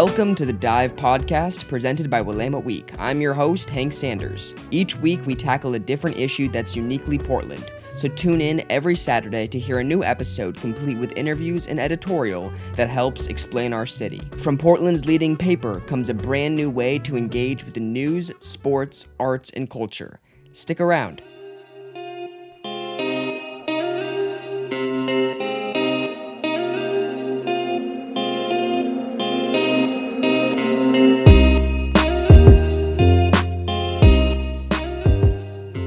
Welcome to the Dive Podcast presented by Willamette Week. I'm your host, Hank Sanders. Each week, we tackle a different issue that's uniquely Portland. So tune in every Saturday to hear a new episode complete with interviews and editorial that helps explain our city. From Portland's leading paper comes a brand new way to engage with the news, sports, arts, and culture. Stick around.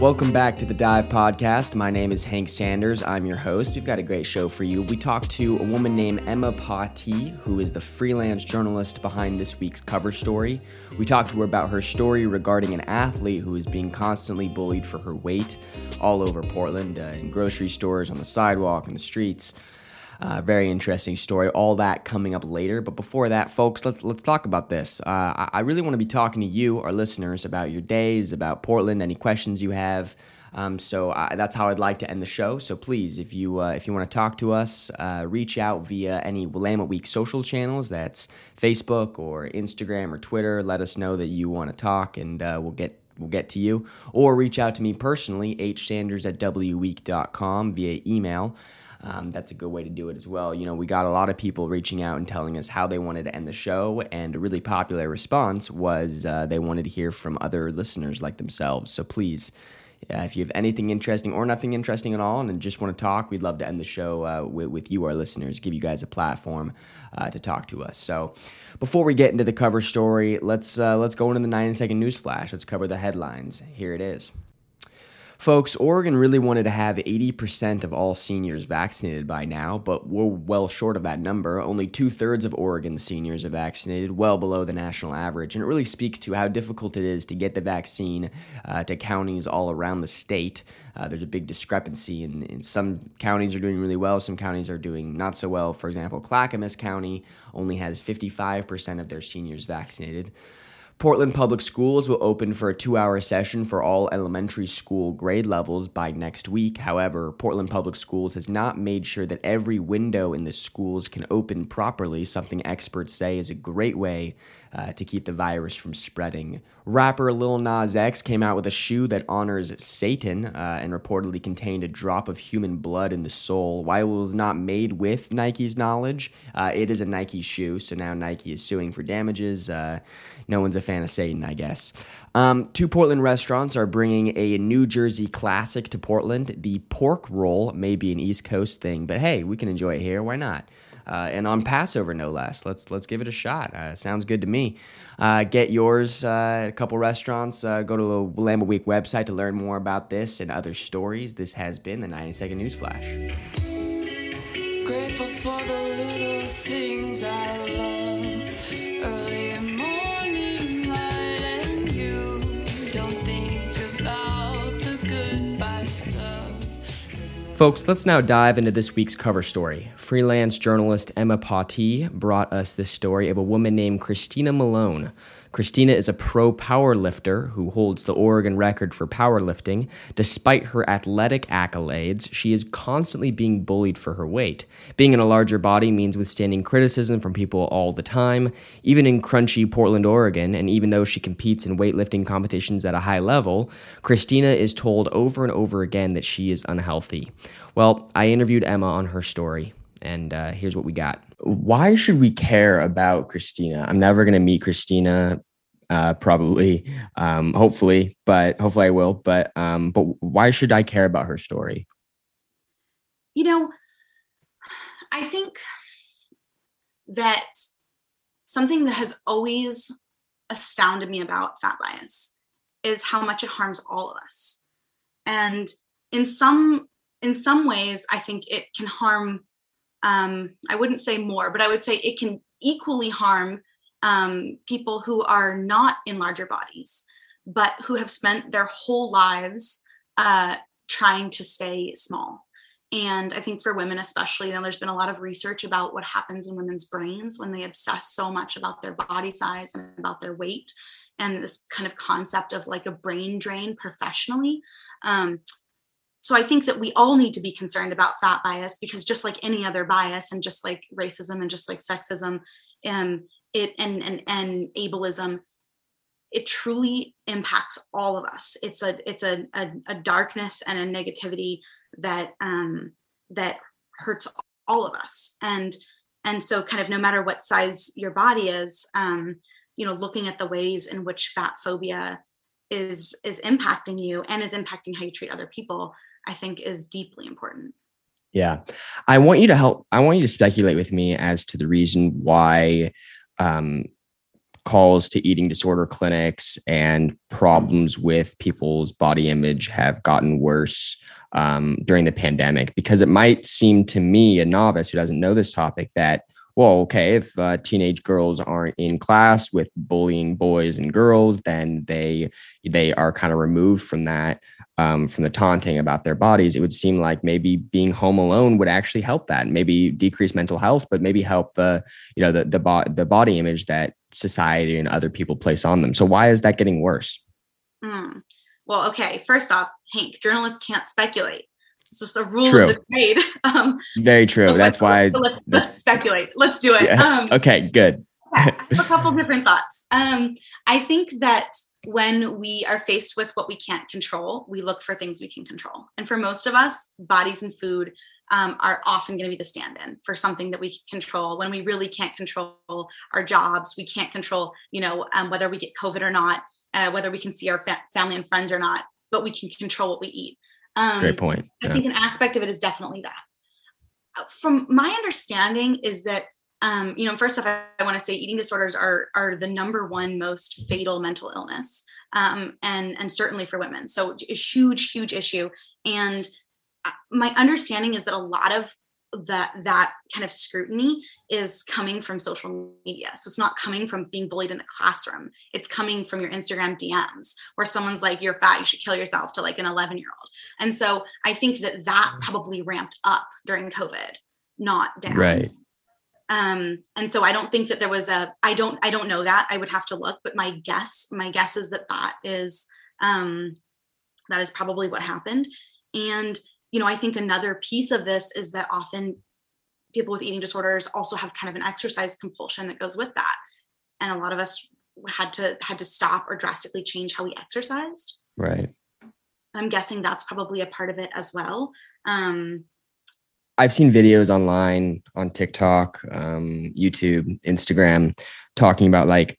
Welcome back to the Dive Podcast. My name is Hank Sanders. I'm your host. We've got a great show for you. We talked to a woman named Emma Pattee, who is the freelance journalist behind this week's cover story. We talked to her about her story regarding an athlete who is being constantly bullied for her weight all over Portland, uh, in grocery stores, on the sidewalk, in the streets. Uh, very interesting story. All that coming up later. But before that, folks, let's let's talk about this. Uh, I, I, really want to be talking to you, our listeners, about your days, about Portland, any questions you have. Um, so I, that's how I'd like to end the show. So please, if you uh, if you want to talk to us, uh, reach out via any Willamette Week social channels. That's Facebook or Instagram or Twitter. Let us know that you want to talk, and uh, we'll get we'll get to you. Or reach out to me personally, hsanders at wweek.com via email um, that's a good way to do it as well. You know, we got a lot of people reaching out and telling us how they wanted to end the show, and a really popular response was uh, they wanted to hear from other listeners like themselves. So please. Uh, if you have anything interesting or nothing interesting at all and just want to talk, we'd love to end the show uh, with, with, you, our listeners, give you guys a platform uh, to talk to us. So, before we get into the cover story, let's uh, let's go into the 90 second news flash. Let's cover the headlines. Here it is. Folks, Oregon really wanted to have 80% of all seniors vaccinated by now, but we're well short of that number. Only two thirds of Oregon seniors are vaccinated, well below the national average. And it really speaks to how difficult it is to get the vaccine uh, to counties all around the state. Uh, there's a big discrepancy, and in some counties are doing really well, some counties are doing not so well. For example, Clackamas County only has 55% of their seniors vaccinated. Portland Public Schools will open for a two hour session for all elementary school grade levels by next week. However, Portland Public Schools has not made sure that every window in the schools can open properly, something experts say is a great way uh, to keep the virus from spreading. Rapper Lil Nas X came out with a shoe that honors Satan uh, and reportedly contained a drop of human blood in the sole. While it was not made with Nike's knowledge, uh, it is a Nike shoe, so now Nike is suing for damages. Uh, no one's a fan of Satan, I guess. Um, two Portland restaurants are bringing a New Jersey classic to Portland. The pork roll may be an East Coast thing, but hey, we can enjoy it here. Why not? Uh, and on Passover, no less. Let's let's give it a shot. Uh, sounds good to me. Uh, get yours uh, a couple restaurants. Uh, go to the Willamette Week website to learn more about this and other stories. This has been the 90 Second News Flash. Folks, let's now dive into this week's cover story. Freelance journalist Emma Pattee brought us this story of a woman named Christina Malone. Christina is a pro powerlifter who holds the Oregon record for powerlifting. Despite her athletic accolades, she is constantly being bullied for her weight. Being in a larger body means withstanding criticism from people all the time, even in crunchy Portland, Oregon, and even though she competes in weightlifting competitions at a high level, Christina is told over and over again that she is unhealthy. Well, I interviewed Emma on her story, and uh, here's what we got why should we care about Christina? I'm never going to meet Christina, uh, probably, um, hopefully, but hopefully I will. But um, but why should I care about her story? You know, I think that something that has always astounded me about fat bias is how much it harms all of us, and in some in some ways, I think it can harm um, I wouldn't say more, but I would say it can equally harm um, people who are not in larger bodies, but who have spent their whole lives uh, trying to stay small. And I think for women, especially, you know, there's been a lot of research about what happens in women's brains when they obsess so much about their body size and about their weight, and this kind of concept of like a brain drain professionally. Um, so I think that we all need to be concerned about fat bias because just like any other bias and just like racism and just like sexism, um, it and and and ableism it truly impacts all of us. It's a it's a, a, a darkness and a negativity that um that hurts all of us. And and so kind of no matter what size your body is um you know looking at the ways in which fat phobia is is impacting you and is impacting how you treat other people i think is deeply important. Yeah. I want you to help i want you to speculate with me as to the reason why um, calls to eating disorder clinics and problems with people's body image have gotten worse um, during the pandemic because it might seem to me a novice who doesn't know this topic that well okay if uh, teenage girls aren't in class with bullying boys and girls then they they are kind of removed from that um, from the taunting about their bodies. It would seem like maybe being home alone would actually help that maybe decrease mental health but maybe help the you know the the, bo- the body image that society and other people place on them. So why is that getting worse? Mm. well okay first off hank journalists can't speculate it's just a rule true. of the trade. Um, Very true. That's why. Let's, let's, speculate. Let's do it. Yeah. Um, okay, good. I have a couple different thoughts. Um, I think that when we are faced with what we can't control, we look for things we can control. And for most of us, bodies and food um, are often going to be the stand in for something that we can control when we really can't control our jobs. We can't control, you know, um, whether we get COVID or not, uh, whether we can see our fa- family and friends or not, but we can control what we eat. Um, Great point. Yeah. I think an aspect of it is definitely that. Uh, from my understanding, is that um, you know, first off, I, I want to say eating disorders are are the number one most fatal mental illness, um, and and certainly for women. So a huge, huge issue. And uh, my understanding is that a lot of that that kind of scrutiny is coming from social media. So it's not coming from being bullied in the classroom. It's coming from your instagram dms where someone's like you're fat you should kill yourself to like an 11 year old and so i think that that mm. probably ramped up during covid not down. Right. Um and so i don't think that there was a i don't i don't know that. I would have to look but my guess my guess is that that is um that is probably what happened. And you know, I think another piece of this is that often people with eating disorders also have kind of an exercise compulsion that goes with that. And a lot of us had to had to stop or drastically change how we exercised. Right. I'm guessing that's probably a part of it as well. Um, I've seen videos online on TikTok, um, YouTube, Instagram, talking about like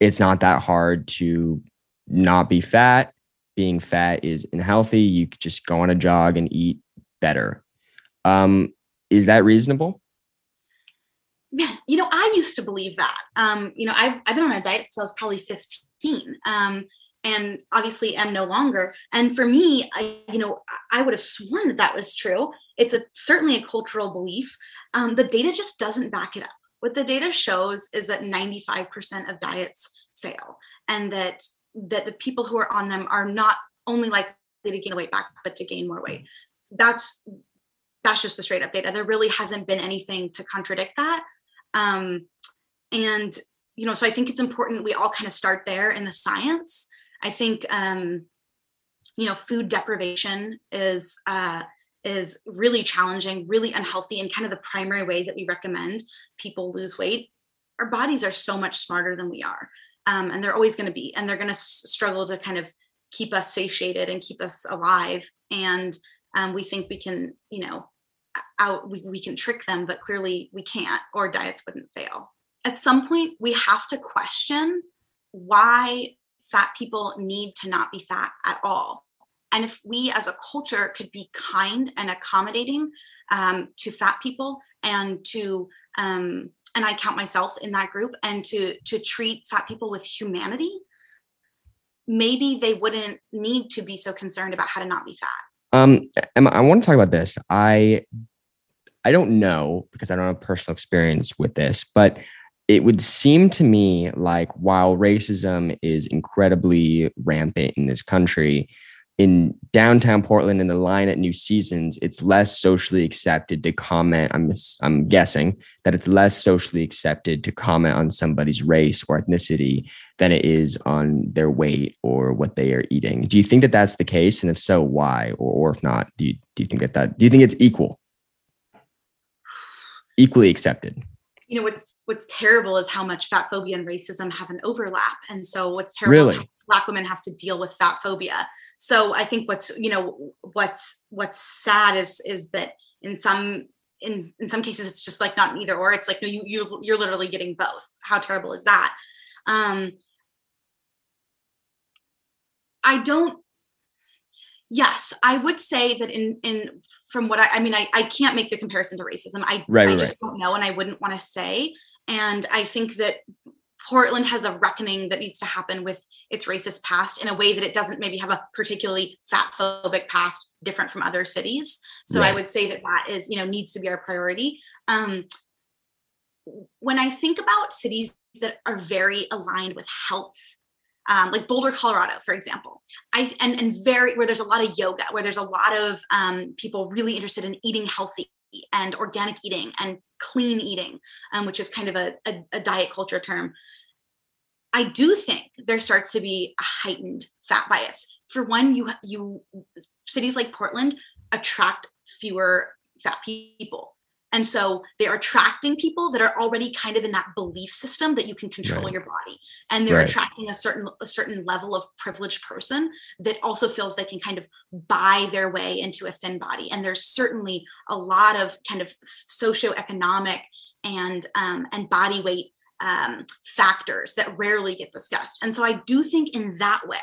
it's not that hard to not be fat being fat is unhealthy. You just go on a jog and eat better. Um, is that reasonable? Yeah, you know, I used to believe that. Um, you know, I've, I've been on a diet since I was probably 15. Um, and obviously am no longer. And for me, I, you know, I would have sworn that that was true. It's a certainly a cultural belief. Um, the data just doesn't back it up. What the data shows is that 95% of diets fail, and that that the people who are on them are not only likely to gain weight back, but to gain more weight. That's that's just the straight up data. There really hasn't been anything to contradict that. Um, and you know, so I think it's important we all kind of start there in the science. I think um, you know, food deprivation is uh, is really challenging, really unhealthy, and kind of the primary way that we recommend people lose weight. Our bodies are so much smarter than we are um, and they're always going to be and they're going to s- struggle to kind of keep us satiated and keep us alive. And um, we think we can you know out we, we can trick them but clearly we can't or diets wouldn't fail. At some point we have to question why fat people need to not be fat at all. And if we as a culture could be kind and accommodating um, to fat people and to um, and I count myself in that group, and to to treat fat people with humanity, maybe they wouldn't need to be so concerned about how to not be fat. Um, Emma, I want to talk about this. I I don't know because I don't have personal experience with this, but it would seem to me like while racism is incredibly rampant in this country, in downtown Portland in the line at New Seasons, it's less socially accepted to comment. I'm I'm guessing that it's less socially accepted to comment on somebody's race or ethnicity than it is on their weight or what they are eating. Do you think that that's the case? And if so, why? Or, or if not, do you do you think that that do you think it's equal, equally accepted? you know what's what's terrible is how much fat phobia and racism have an overlap and so what's terrible really? Black women have to deal with fat phobia. So i think what's you know what's what's sad is is that in some in in some cases it's just like not either or. It's like no you you you're literally getting both. How terrible is that? Um i don't yes i would say that in in from what i i mean i, I can't make the comparison to racism. I, right, I right, just don't know and i wouldn't want to say. And i think that portland has a reckoning that needs to happen with its racist past in a way that it doesn't maybe have a particularly fat phobic past different from other cities so right. i would say that that is you know needs to be our priority um when i think about cities that are very aligned with health um, like Boulder, Colorado, for example. I and and very where there's a lot of yoga, where there's a lot of um, people really interested in eating healthy and organic eating and clean eating, um, which is kind of a, a, a diet culture term. I do think there starts to be a heightened fat bias. For one, you you cities like Portland attract fewer fat people and so they're attracting people that are already kind of in that belief system that you can control right. your body. And they're right. attracting a certain a certain level of privileged person that also feels they can kind of buy their way into a thin body. And there's certainly a lot of kind of socioeconomic and um, and body weight um, factors that rarely get discussed. And so I do think in that way,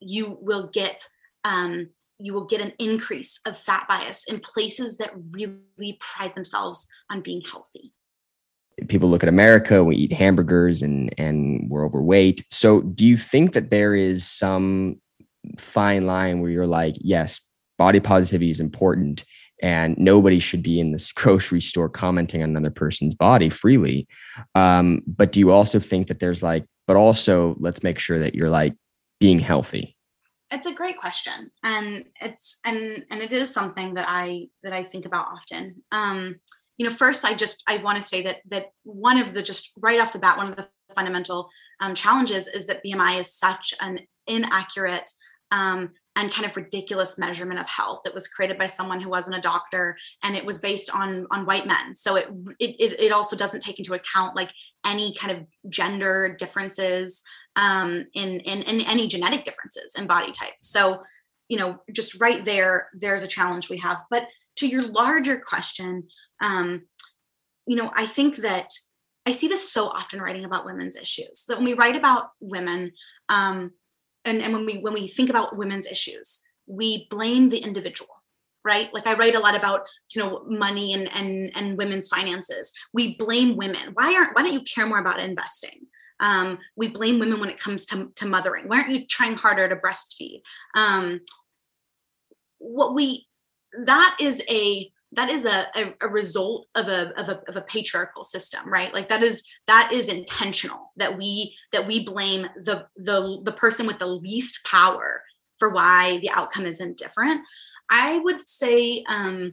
you will get um, you will get an increase of fat bias in places that really pride themselves on being healthy. People look at America, we eat hamburgers and and we're overweight. So do you think that there is some fine line where you're like, yes, body positivity is important and nobody should be in this grocery store commenting on another person's body freely. Um, but do you also think that there's like, but also let's make sure that you're like being healthy? it's a great question and it's and and it is something that i that i think about often um you know first i just i want to say that that one of the just right off the bat one of the fundamental um, challenges is that bmi is such an inaccurate um, and kind of ridiculous measurement of health that was created by someone who wasn't a doctor and it was based on on white men so it it, it also doesn't take into account like any kind of gender differences um, in, in, in any genetic differences in body type. So, you know, just right there, there's a challenge we have. But to your larger question, um, you know, I think that I see this so often writing about women's issues that when we write about women, um, and, and when we when we think about women's issues, we blame the individual right like i write a lot about you know money and and and women's finances we blame women why aren't why don't you care more about investing um, we blame women when it comes to, to mothering. Why aren't you trying harder to breastfeed? Um, what we that is a that is a, a, a, result of a, of a of a patriarchal system right? Like that is that is intentional that we that we blame the the the person with the least power for why the outcome isn't different. I would say um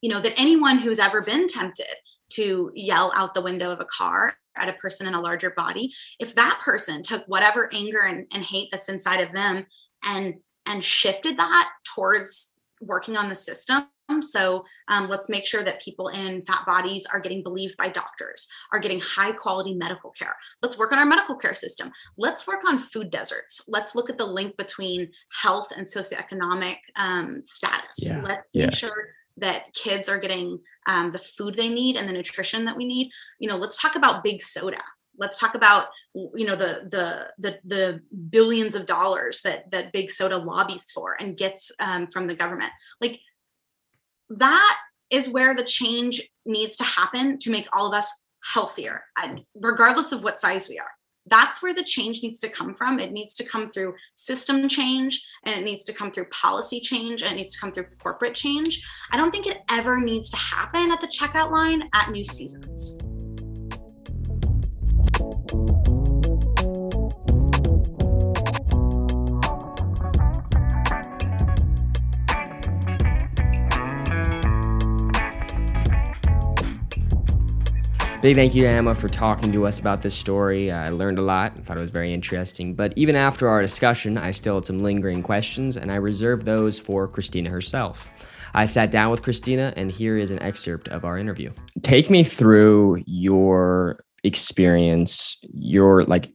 you know that anyone who's ever been tempted to yell out the window of a car at a person in a larger body if that person took whatever anger and, and hate that's inside of them and and shifted that towards working on the system so um, let's make sure that people in fat bodies are getting believed by doctors, are getting high quality medical care. Let's work on our medical care system. Let's work on food deserts. Let's look at the link between health and socioeconomic um, status. Yeah. Let's yeah. make sure that kids are getting um, the food they need and the nutrition that we need you know let's talk about big soda let's talk about you know the the the, the billions of dollars that that big soda lobbies for and gets um, from the government like that is where the change needs to happen to make all of us healthier and regardless of what size we are that's where the change needs to come from. It needs to come through system change and it needs to come through policy change and it needs to come through corporate change. I don't think it ever needs to happen at the checkout line at New Seasons. Big thank you to Emma for talking to us about this story. I learned a lot and thought it was very interesting. But even after our discussion, I still had some lingering questions, and I reserved those for Christina herself. I sat down with Christina, and here is an excerpt of our interview. Take me through your experience, your like,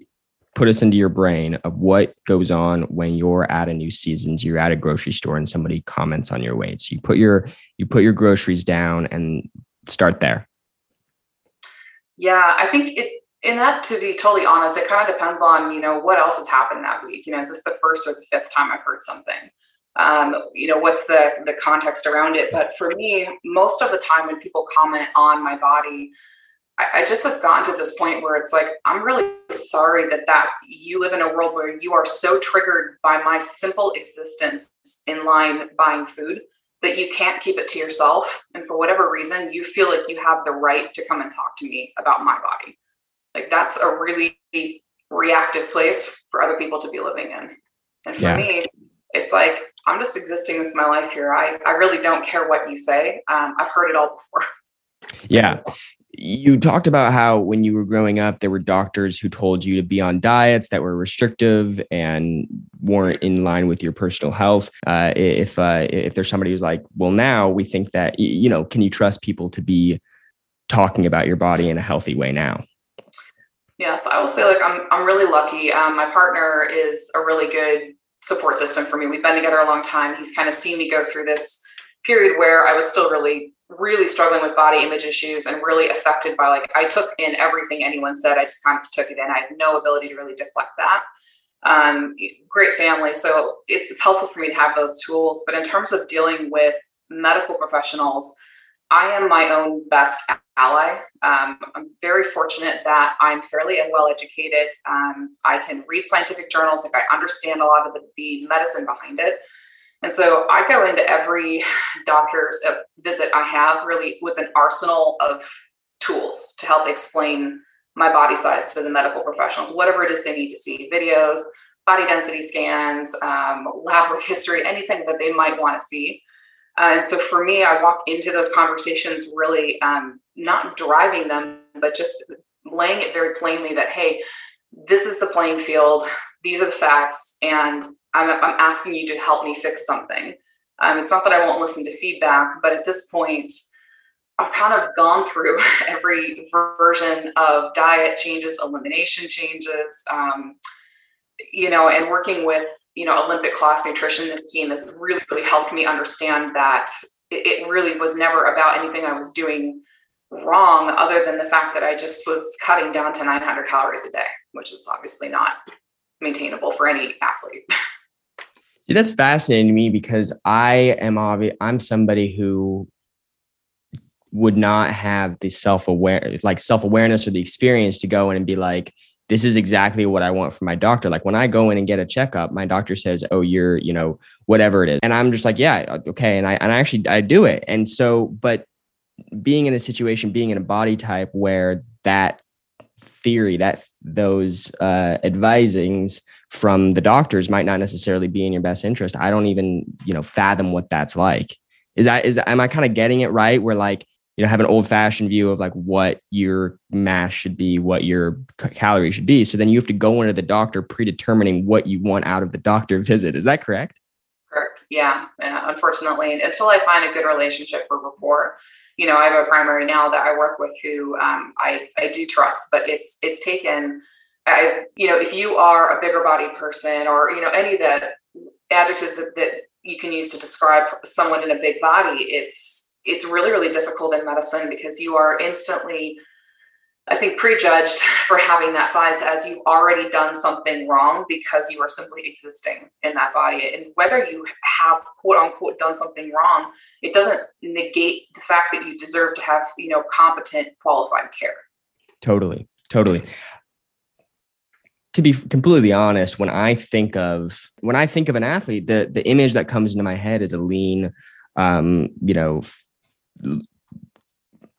put us into your brain of what goes on when you're at a new seasons you're at a grocery store and somebody comments on your weight so you put your you put your groceries down and start there yeah, I think it in that to be totally honest, it kind of depends on, you know, what else has happened that week. You know, is this the first or the fifth time I've heard something? Um, you know, what's the the context around it? But for me, most of the time when people comment on my body, I, I just have gotten to this point where it's like, I'm really sorry that that you live in a world where you are so triggered by my simple existence in line buying food that you can't keep it to yourself and for whatever reason you feel like you have the right to come and talk to me about my body. Like that's a really reactive place for other people to be living in. And for yeah. me it's like i'm just existing this my life here. I, I really don't care what you say. Um, i've heard it all before. Yeah you talked about how when you were growing up there were doctors who told you to be on diets that were restrictive and weren't in line with your personal health. Uh, if uh, if there's somebody who's like well now we think that you know can you trust people to be talking about your body in a healthy way now? Yes i will say like i'm, I'm really lucky. Um, my partner is a really good support system for me. We've been together a long time. He's kind of seen me go through this period where i was still really really struggling with body image issues and really affected by like I took in everything anyone said. I just kind of took it in. I had no ability to really deflect that. Um, great family, so it's it's helpful for me to have those tools. But in terms of dealing with medical professionals, I am my own best ally. Um, I'm very fortunate that I'm fairly and well educated. Um, I can read scientific journals. Like I understand a lot of the, the medicine behind it. And so I go into every doctor's uh, visit I have really with an arsenal of tools to help explain my body size to the medical professionals, whatever it is they need to see videos, body density scans, um, lab work history, anything that they might want to see. Uh, and so for me, I walk into those conversations really um, not driving them, but just laying it very plainly that, hey, this is the playing field, these are the facts, and I'm, I'm asking you to help me fix something. Um, it's not that I won't listen to feedback, but at this point, I've kind of gone through every version of diet changes, elimination changes, um, you know, and working with, you know, Olympic class nutrition, this team has really, really helped me understand that it, it really was never about anything I was doing wrong other than the fact that I just was cutting down to 900 calories a day, which is obviously not maintainable for any athlete. See, that's fascinating to me because I am obvious. I'm somebody who would not have the self aware, like self awareness or the experience to go in and be like, this is exactly what I want from my doctor. Like when I go in and get a checkup, my doctor says, "Oh, you're, you know, whatever it is," and I'm just like, "Yeah, okay." And I and I actually I do it. And so, but being in a situation, being in a body type where that theory, that those uh, advisings from the doctors might not necessarily be in your best interest. I don't even, you know, fathom what that's like. Is that is am I kind of getting it right? Where like you know have an old fashioned view of like what your mass should be, what your calorie should be. So then you have to go into the doctor predetermining what you want out of the doctor visit. Is that correct? Correct. Yeah. yeah. Unfortunately, until I find a good relationship or rapport, you know, I have a primary now that I work with who um, I I do trust, but it's it's taken I, you know, if you are a bigger bodied person or, you know, any of the adjectives that, that you can use to describe someone in a big body, it's, it's really, really difficult in medicine because you are instantly, I think, prejudged for having that size as you've already done something wrong because you are simply existing in that body. And whether you have quote unquote done something wrong, it doesn't negate the fact that you deserve to have, you know, competent, qualified care. Totally. Totally to be completely honest, when I think of when I think of an athlete, the the image that comes into my head is a lean, um, you know.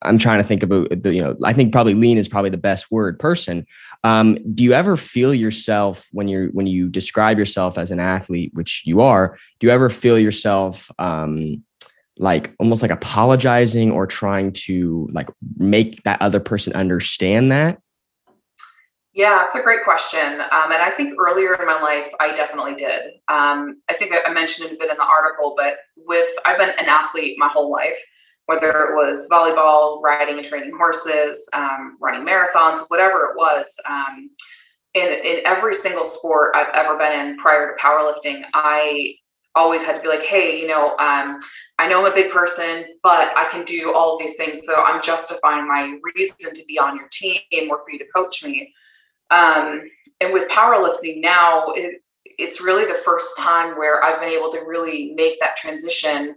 I'm trying to think of a, the, you know, I think probably lean is probably the best word person. Um, do you ever feel yourself when you're, when you describe yourself as an athlete, which you are, do you ever feel yourself, um, like almost like apologizing or trying to like make that other person understand that? Yeah, it's a great question. Um, and I think earlier in my life, I definitely did. Um, I think I mentioned it a bit in the article, but with I've been an athlete my whole life, whether it was volleyball, riding and training horses, um, running marathons, whatever it was. Um, in, in every single sport I've ever been in prior to powerlifting, I always had to be like, hey, you know, um, I know I'm a big person, but I can do all of these things. So I'm justifying my reason to be on your team or for you to coach me. Um, and with powerlifting now, it, it's really the first time where I've been able to really make that transition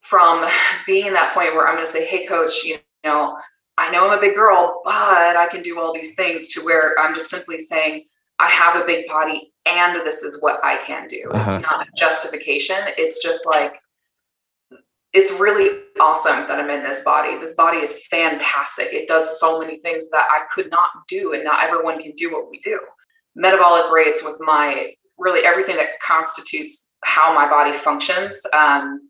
from being in that point where I'm going to say, hey, coach, you know, I know I'm a big girl, but I can do all these things to where I'm just simply saying, I have a big body and this is what I can do. Uh-huh. It's not a justification. It's just like, it's really awesome that I'm in this body. This body is fantastic. It does so many things that I could not do, and not everyone can do what we do. Metabolic rates with my really everything that constitutes how my body functions. Um,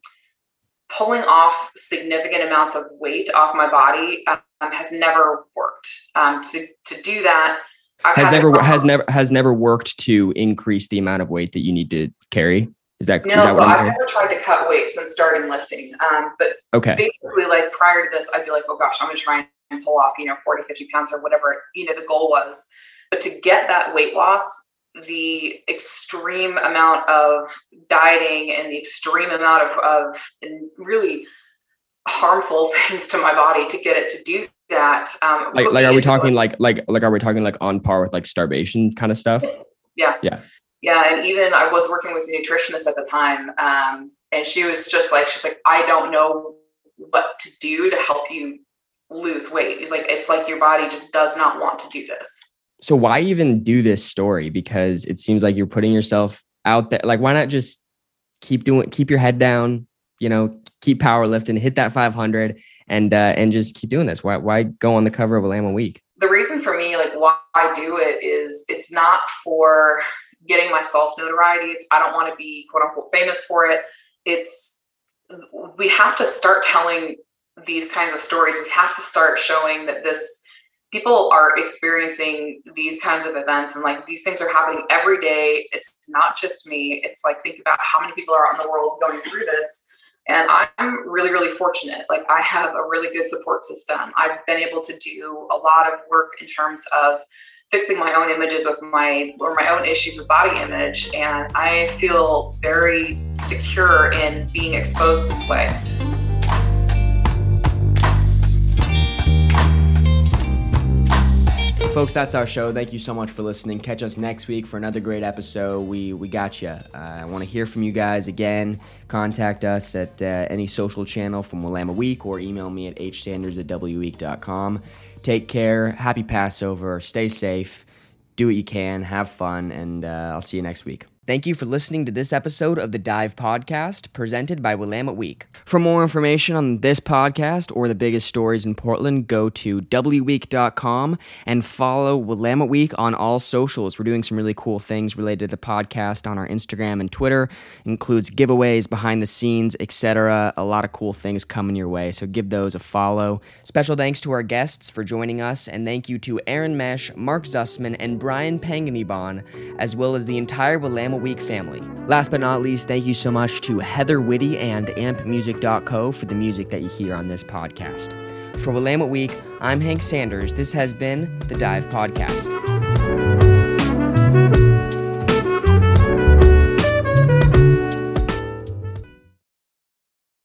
pulling off significant amounts of weight off my body um, has never worked. Um, to to do that, I've has never has never has never worked to increase the amount of weight that you need to carry. Is that no? Is that so I've never tried to cut weight since starting lifting. Um, but okay, basically, like prior to this, I'd be like, oh gosh, I'm gonna try and pull off, you know, 40, 50 pounds or whatever, you know, the goal was. But to get that weight loss, the extreme amount of dieting and the extreme amount of, of really harmful things to my body to get it to do that. Um, like, like, are we talking like, like, like, are we talking like on par with like starvation kind of stuff? Yeah. Yeah. Yeah, and even I was working with a nutritionist at the time, um, and she was just like, she's like, I don't know what to do to help you lose weight. It's like, it's like your body just does not want to do this. So why even do this story? Because it seems like you're putting yourself out there. Like, why not just keep doing, keep your head down, you know, keep powerlifting, hit that 500, and uh, and just keep doing this. Why why go on the cover of Willamette Week? The reason for me, like why I do it, is it's not for getting myself notoriety. It's, I don't want to be quote unquote famous for it. It's we have to start telling these kinds of stories. We have to start showing that this people are experiencing these kinds of events and like these things are happening every day. It's not just me. It's like think about how many people are out in the world going through this. And I'm really, really fortunate. Like I have a really good support system. I've been able to do a lot of work in terms of fixing my own images with my or my own issues with body image and i feel very secure in being exposed this way. Folks that's our show. Thank you so much for listening. Catch us next week for another great episode. We we got you uh, i want to hear from you guys again. Contact us at uh, any social channel from willamette week or email me at hsanders at wweek.com Take care. Happy Passover. Stay safe. Do what you can. Have fun. And uh, I'll see you next week. Thank you for listening to this episode of the Dive Podcast, presented by Willamette Week. For more information on this podcast or the biggest stories in Portland, go to wweek.com and follow Willamette Week on all socials. We're doing some really cool things related to the podcast on our Instagram and Twitter. includes giveaways, behind the scenes, etc. A lot of cool things coming your way, so give those a follow. Special thanks to our guests for joining us, and thank you to Aaron Mesh, Mark Zusman, and Brian Panganiban, as well as the entire Willamette Week family. Last but not least, thank you so much to Heather Whitty and ampmusic.co for the music that you hear on this podcast. For Willamette Week, I'm Hank Sanders. This has been the Dive Podcast.